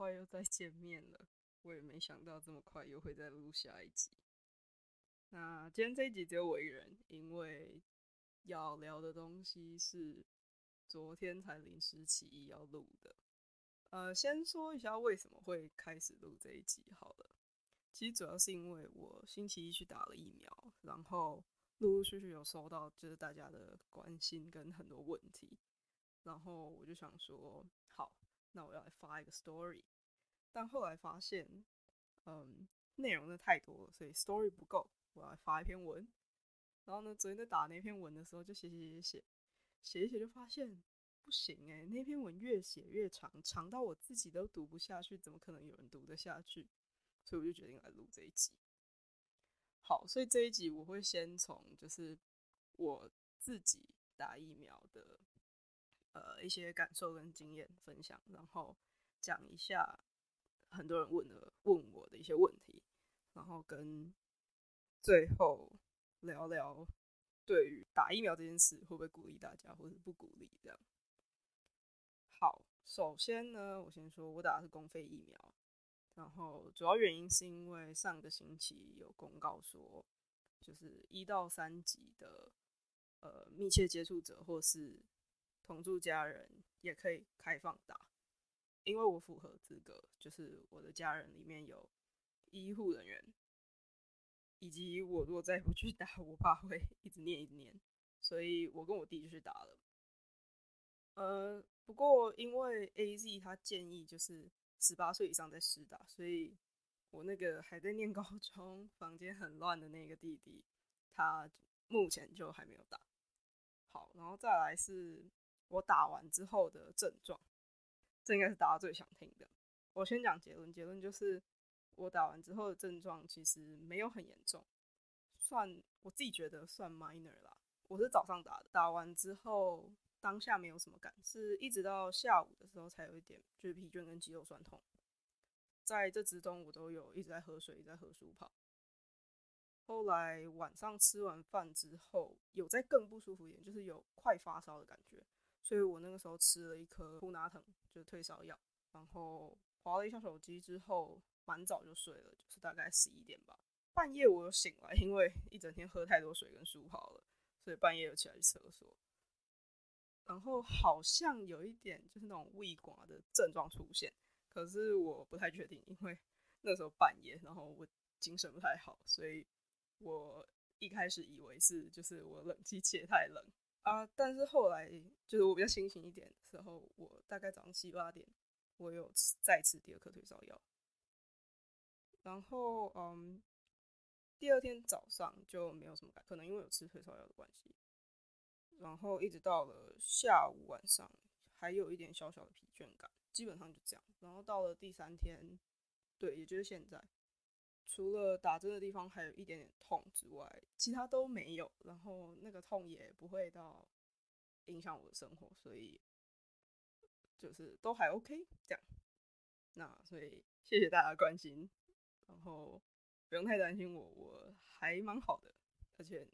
快又再见面了，我也没想到这么快又会再录下一集。那今天这一集只有我一人，因为要聊的东西是昨天才临时起意要录的。呃，先说一下为什么会开始录这一集好了。其实主要是因为我星期一去打了疫苗，然后陆陆续续有收到就是大家的关心跟很多问题，然后我就想说，好。那我要来发一个 story，但后来发现，嗯，内容真的太多了，所以 story 不够，我要发一篇文。然后呢，昨天在打那篇文的时候，就写写写写，写一写就发现不行诶，那篇文越写越长，长到我自己都读不下去，怎么可能有人读得下去？所以我就决定来录这一集。好，所以这一集我会先从就是我自己打疫苗的。呃，一些感受跟经验分享，然后讲一下很多人问的问我的一些问题，然后跟最后聊聊对于打疫苗这件事会不会鼓励大家，或者不鼓励这样。好，首先呢，我先说我打的是公费疫苗，然后主要原因是因为上个星期有公告说，就是一到三级的呃密切接触者或是同住家人也可以开放打，因为我符合资格，就是我的家人里面有医护人员，以及我如果再不去打，我爸会一直念一直念，所以我跟我弟就去打了。呃，不过因为 AZ 他建议就是十八岁以上再试打，所以我那个还在念高中、房间很乱的那个弟弟，他目前就还没有打。好，然后再来是。我打完之后的症状，这应该是大家最想听的。我先讲结论，结论就是我打完之后的症状其实没有很严重，算我自己觉得算 minor 啦。我是早上打的，打完之后当下没有什么感，是一直到下午的时候才有一点，就是疲倦跟肌肉酸痛。在这之中，我都有一直在喝水，一直在喝舒跑。后来晚上吃完饭之后，有在更不舒服一点，就是有快发烧的感觉。所以我那个时候吃了一颗普拿疼，就退烧药，然后划了一下手机之后，蛮早就睡了，就是大概十一点吧。半夜我又醒来，因为一整天喝太多水跟舒跑了，所以半夜又起来去厕所。然后好像有一点就是那种胃刮的症状出现，可是我不太确定，因为 那时候半夜，然后我精神不太好，所以我一开始以为是就是我冷气切太冷。啊！但是后来就是我比较清醒一点的时候，我大概早上七八点，我有吃再吃第二颗退烧药，然后嗯，第二天早上就没有什么感，可能因为有吃退烧药的关系，然后一直到了下午晚上，还有一点小小的疲倦感，基本上就这样。然后到了第三天，对，也就是现在。除了打针的地方还有一点点痛之外，其他都没有。然后那个痛也不会到影响我的生活，所以就是都还 OK 这样。那所以谢谢大家关心，然后不用太担心我，我还蛮好的。而且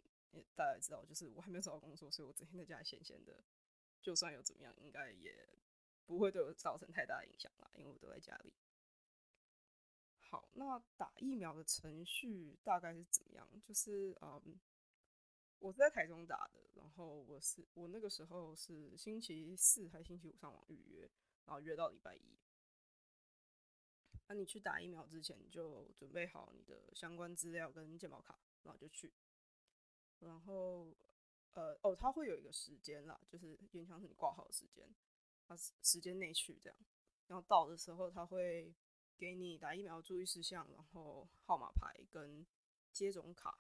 大家也知道，就是我还没有找到工作，所以我整天在家闲闲的，就算有怎么样，应该也不会对我造成太大的影响啦，因为我都在家里。那打疫苗的程序大概是怎么样？就是嗯，我是在台中打的，然后我是我那个时候是星期四还是星期五上网预约，然后约到礼拜一。那你去打疫苗之前，就准备好你的相关资料跟健保卡，然后就去。然后呃哦，他会有一个时间啦，就是原像是你挂号的时间，他时间内去这样。然后到的时候他会。给你打疫苗注意事项，然后号码牌跟接种卡，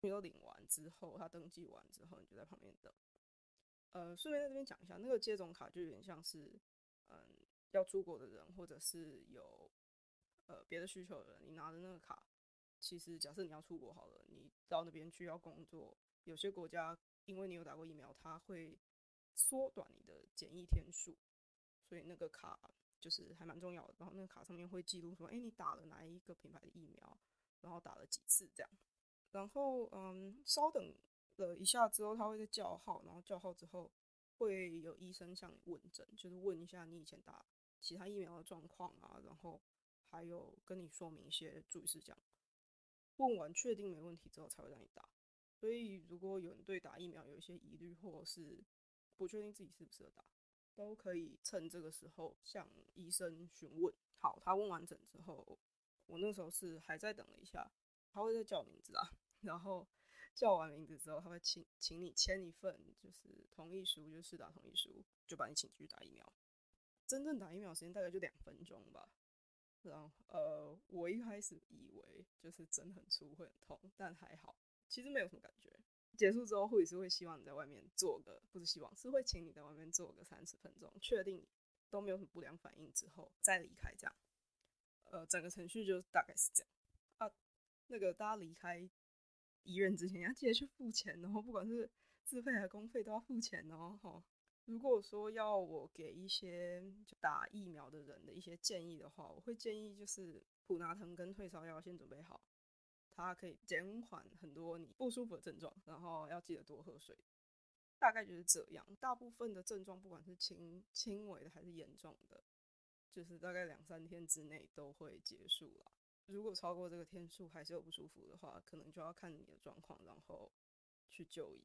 你都领完之后，他登记完之后，你就在旁边等。呃，顺便在这边讲一下，那个接种卡就有点像是，嗯，要出国的人或者是有呃别的需求的人，你拿着那个卡，其实假设你要出国好了，你到那边去要工作，有些国家因为你有打过疫苗，它会缩短你的检疫天数，所以那个卡。就是还蛮重要的，然后那个卡上面会记录说，哎、你打了哪一个品牌的疫苗，然后打了几次这样。然后，嗯，稍等了一下之后，他会在叫号，然后叫号之后会有医生向你问诊，就是问一下你以前打其他疫苗的状况啊，然后还有跟你说明一些注意事项。问完确定没问题之后，才会让你打。所以，如果有人对打疫苗有一些疑虑，或者是不确定自己适不适合打，都可以趁这个时候向医生询问。好，他问完诊之后，我那时候是还在等了一下，他会再叫名字啊，然后叫完名字之后，他会请请你签一份就是同意书，就是打同意书，就把你请去打疫苗。真正打疫苗时间大概就两分钟吧。然后呃，我一开始以为就是针很粗会很痛，但还好。其实没有什么感觉。结束之后，护理师会希望你在外面坐个，不是希望，是会请你在外面坐个三十分钟，确定都没有什么不良反应之后再离开。这样，呃，整个程序就大概是这样啊。那个大家离开医院之前要记得去付钱，然后不管是自费还是公费都要付钱哦。齁，如果说要我给一些打疫苗的人的一些建议的话，我会建议就是普拿疼跟退烧药先准备好。它可以减缓很多你不舒服的症状，然后要记得多喝水，大概就是这样。大部分的症状，不管是轻轻微的还是严重的，就是大概两三天之内都会结束了。如果超过这个天数还是有不舒服的话，可能就要看你的状况，然后去就医。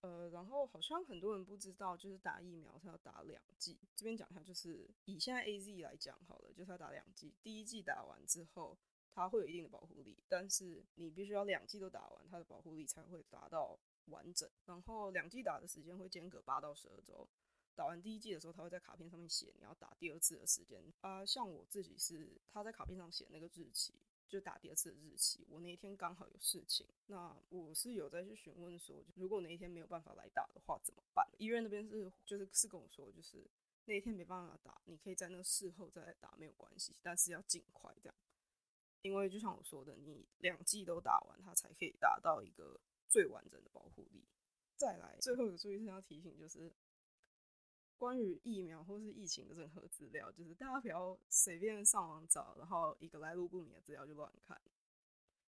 呃，然后好像很多人不知道，就是打疫苗是要打两剂。这边讲一下，就是以现在 AZ 来讲好了，就是要打两剂，第一剂打完之后。它会有一定的保护力，但是你必须要两剂都打完，它的保护力才会达到完整。然后两剂打的时间会间隔八到十二周。打完第一剂的时候，他会在卡片上面写你要打第二次的时间啊。像我自己是他在卡片上写那个日期，就打第二次的日期。我那一天刚好有事情，那我是有在去询问说，如果那一天没有办法来打的话怎么办？医院那边是就是是跟我说，就是那一天没办法打，你可以在那个事后再来打没有关系，但是要尽快这样。因为就像我说的，你两剂都打完，它才可以达到一个最完整的保护力。再来，最后一个注意事项提醒，就是关于疫苗或是疫情的任何资料，就是大家不要随便上网找，然后一个来路不明的资料就乱看，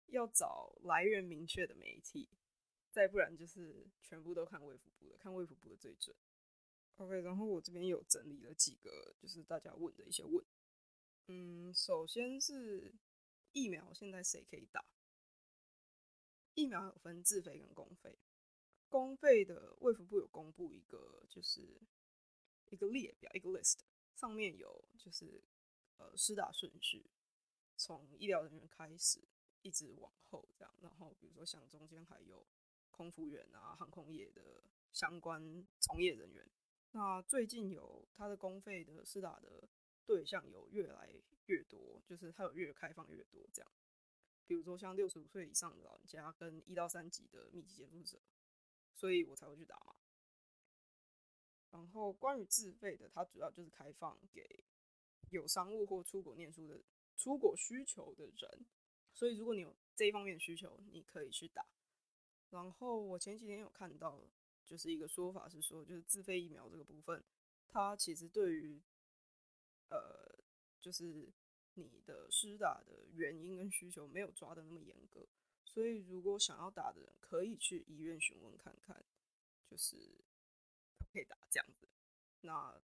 要找来源明确的媒体，再不然就是全部都看卫福部的，看卫福部的最准。OK，然后我这边有整理了几个，就是大家问的一些问，嗯，首先是。疫苗现在谁可以打？疫苗有分自费跟公费。公费的卫福部有公布一个，就是一个列表，一个 list，上面有就是呃施打顺序，从医疗人员开始一直往后这样。然后比如说像中间还有空服员啊、航空业的相关从业人员。那最近有他的公费的施打的对象有越来越多，就是它有越开放越多这样。比如说像六十五岁以上的老人家跟一到三级的密集接触者，所以我才会去打嘛。然后关于自费的，它主要就是开放给有商务或出国念书的、出国需求的人。所以如果你有这一方面的需求，你可以去打。然后我前几天有看到，就是一个说法是说，就是自费疫苗这个部分，它其实对于呃，就是。你的施打的原因跟需求没有抓得那么严格，所以如果想要打的人可以去医院询问看看，就是可不可以打这样子。那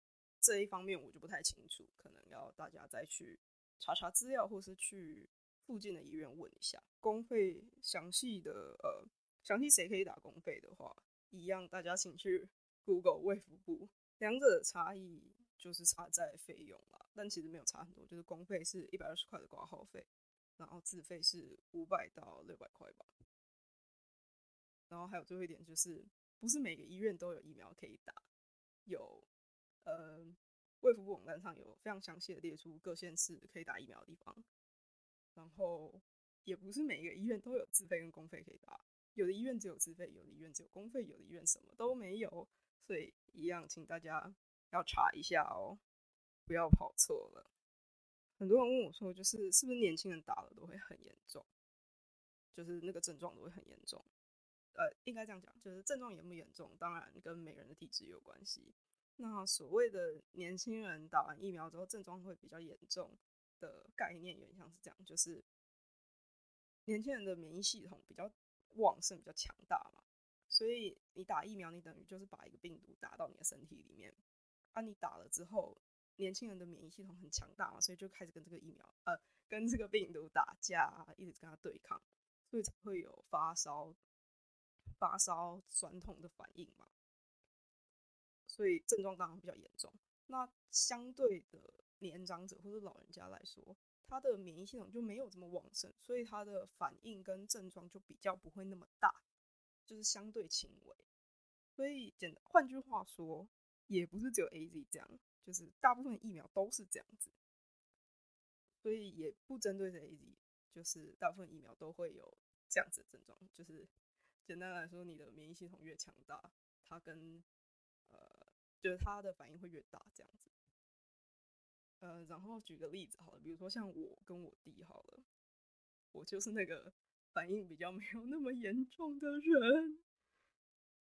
这一方面我就不太清楚，可能要大家再去查查资料，或是去附近的医院问一下公费详细的呃，详细谁可以打公费的话，一样大家请去 Google 卫福部，两者的差异。就是差在费用啦，但其实没有差很多，就是公费是一百二十块的挂号费，然后自费是五百到六百块吧。然后还有最后一点就是，不是每个医院都有疫苗可以打，有呃，卫福部网站上有非常详细的列出各县市可以打疫苗的地方，然后也不是每一个医院都有自费跟公费可以打，有的医院只有自费，有的医院只有公费，有的医院什么都没有，所以一样，请大家。要查一下哦，不要跑错了。很多人问我说，就是是不是年轻人打了都会很严重，就是那个症状都会很严重。呃，应该这样讲，就是症状严不严重，当然跟每个人的体质有关系。那所谓的年轻人打完疫苗之后症状会比较严重的概念，原像是这样，就是年轻人的免疫系统比较旺盛、比较强大嘛，所以你打疫苗，你等于就是把一个病毒打到你的身体里面。啊，你打了之后，年轻人的免疫系统很强大嘛，所以就开始跟这个疫苗，呃，跟这个病毒打架，一直跟他对抗，所以才会有发烧、发烧、酸痛的反应嘛。所以症状当然比较严重。那相对的，年长者或者老人家来说，他的免疫系统就没有这么旺盛，所以他的反应跟症状就比较不会那么大，就是相对轻微。所以简单，换句话说，也不是只有 AZ 这样，就是大部分疫苗都是这样子。所以也不针对这 AZ，就是大部分疫苗都会有这样子的症状。就是简单来说，你的免疫系统越强大，它跟呃，就是它的反应会越大，这样子。呃，然后举个例子好了，比如说像我跟我弟好了，我就是那个反应比较没有那么严重的人，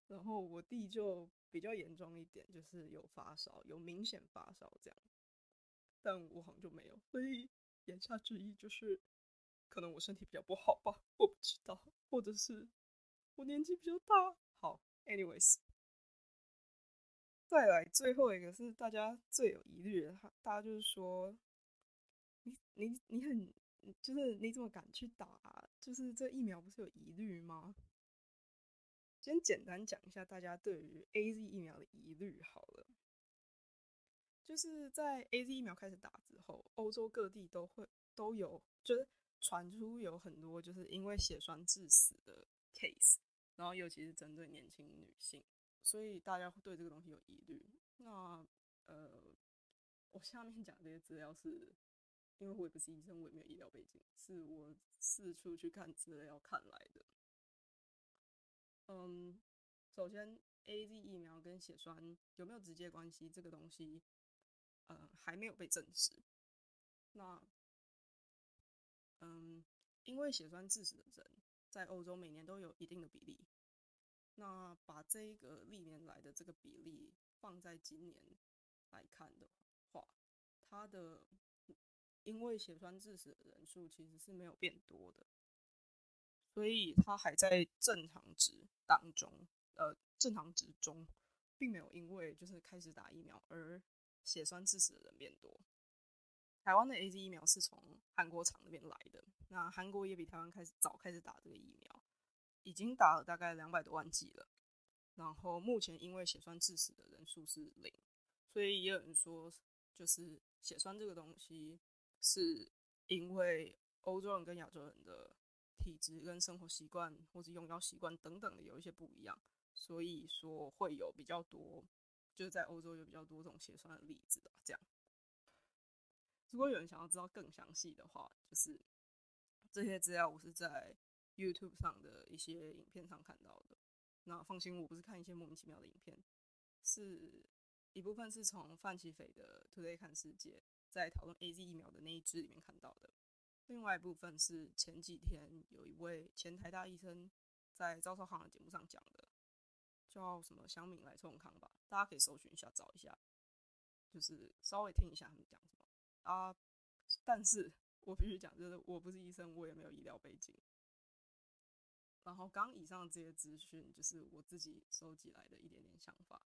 然后我弟就比较严重一点，就是有发烧，有明显发烧这样，但我好像就没有，所以言下之意就是，可能我身体比较不好吧，我不知道，或者是我年纪比较大。好，anyways。再来最后一个是大家最有疑虑的，大家就是说，你你你很，就是你怎么敢去打？就是这疫苗不是有疑虑吗？先简单讲一下大家对于 AZ 疫苗的疑虑好了。就是在 AZ 疫苗开始打之后，欧洲各地都会都有，就是传出有很多就是因为血栓致死的 case，然后尤其是针对年轻女性。所以大家会对这个东西有疑虑。那呃，我下面讲这些资料是，因为我也不是医生，我也没有医疗背景，是我四处去看资料看来的。嗯，首先，AZ 疫苗跟血栓有没有直接关系？这个东西，呃，还没有被证实。那，嗯，因为血栓致死的人在欧洲每年都有一定的比例。那把这一个历年来的这个比例放在今年来看的话，它的因为血栓致死的人数其实是没有变多的，所以它还在正常值当中，呃，正常值中，并没有因为就是开始打疫苗而血栓致死的人变多。台湾的 AZ 疫苗是从韩国厂那边来的，那韩国也比台湾开始早开始打这个疫苗。已经打了大概两百多万剂了，然后目前因为血栓致死的人数是零，所以也有人说，就是血栓这个东西是因为欧洲人跟亚洲人的体质跟生活习惯或者用药习惯等等的有一些不一样，所以说会有比较多，就是在欧洲有比较多这种血栓的例子啊这样。如果有人想要知道更详细的话，就是这些资料我是在。YouTube 上的一些影片上看到的，那放心，我不是看一些莫名其妙的影片，是一部分是从范琪斐的 Today 看世界在讨论 AZ 疫苗的那一支里面看到的，另外一部分是前几天有一位前台大医生在赵少康的节目上讲的，叫什么乡民来冲康吧，大家可以搜寻一下找一下，就是稍微听一下他们讲什么啊，但是我必须讲，就是我不是医生，我也没有医疗背景。然后刚以上这些资讯就是我自己收集来的一点点想法，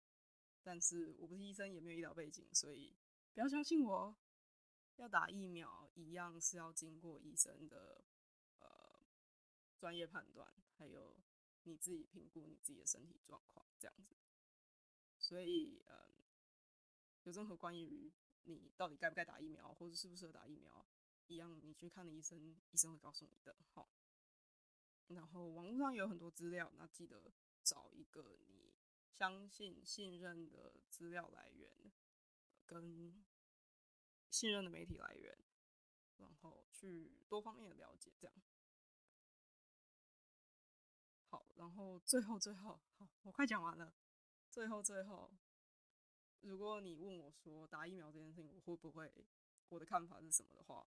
但是我不是医生，也没有医疗背景，所以不要相信我。要打疫苗一样是要经过医生的呃专业判断，还有你自己评估你自己的身体状况这样子。所以嗯，有任何关于你到底该不该打疫苗，或者适不适合打疫苗，一样你去看的医生，医生会告诉你的。好。然后网络上有很多资料，那记得找一个你相信、信任的资料来源，跟信任的媒体来源，然后去多方面的了解，这样。好，然后最后最后，好，我快讲完了。最后最后，如果你问我说打疫苗这件事情，我会不会，我的看法是什么的话，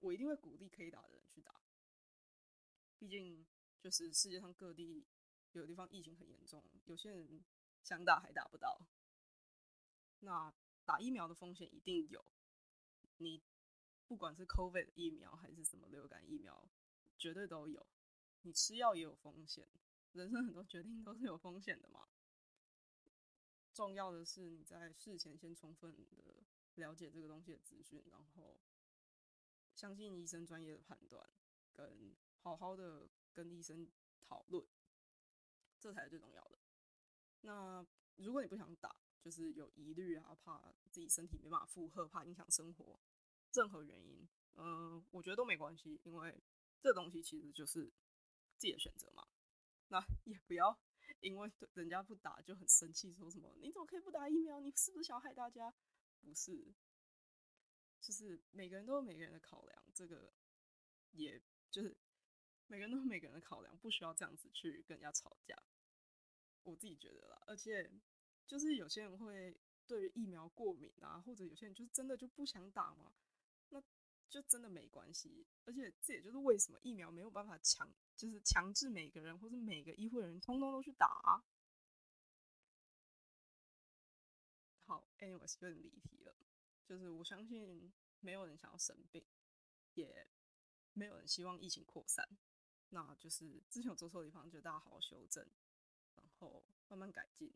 我一定会鼓励可以打的人去打。毕竟，就是世界上各地有的地方疫情很严重，有些人想打还打不到。那打疫苗的风险一定有，你不管是 COVID 疫苗还是什么流感疫苗，绝对都有。你吃药也有风险，人生很多决定都是有风险的嘛。重要的是你在事前先充分的了解这个东西的资讯，然后相信医生专业的判断，跟好好的跟医生讨论，这才是最重要的。那如果你不想打，就是有疑虑啊，怕自己身体没办法负荷，怕影响生活，任何原因，嗯、我觉得都没关系，因为这东西其实就是自己的选择嘛。那也不要因为人家不打就很生气，说什么你怎么可以不打疫苗？你是不是想害大家？不是，就是每个人都有每个人的考量，这个也就是每个人都有每个人的考量，不需要这样子去跟人家吵架。我自己觉得啦，而且就是有些人会对疫苗过敏啊，或者有些人就是真的就不想打嘛，那就真的没关系。而且这也就是为什么疫苗没有办法强，就是强制每个人或者每个医护人员通通都去打。好，anyways，有点离题了。就是我相信没有人想要生病，也没有人希望疫情扩散。那就是之前有做错的地方，就大家好好修正。然后慢慢改进，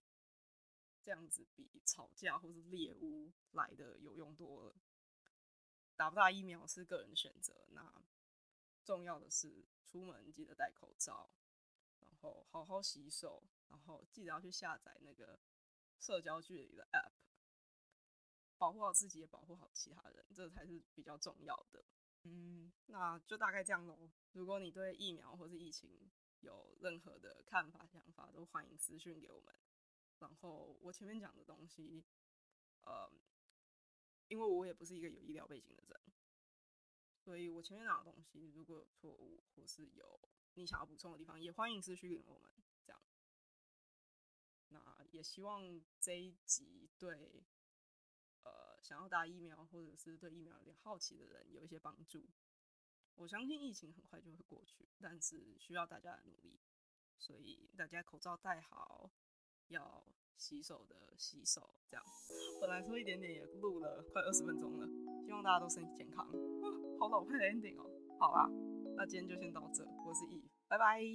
这样子比吵架或是猎物来的有用多了。打不打疫苗是个人选择，那重要的是出门记得戴口罩，然后好好洗手，然后记得要去下载那个社交距离的 App，保护好自己也保护好其他人，这才是比较重要的。嗯，那就大概这样喽。如果你对疫苗或是疫情，有任何的看法、想法，都欢迎私讯给我们。然后我前面讲的东西，呃，因为我也不是一个有医疗背景的人，所以我前面讲的东西如果有错误，或是有你想要补充的地方，也欢迎私讯给我们。这样，那也希望这一集对呃想要打疫苗或者是对疫苗有点好奇的人有一些帮助。我相信疫情很快就会过去，但是需要大家的努力，所以大家口罩戴好，要洗手的洗手，这样。本来说一点点也录了快二十分钟了，希望大家都身体健康。好老派的 ending 哦。好啦，那今天就先到这，我是 Eve，拜拜。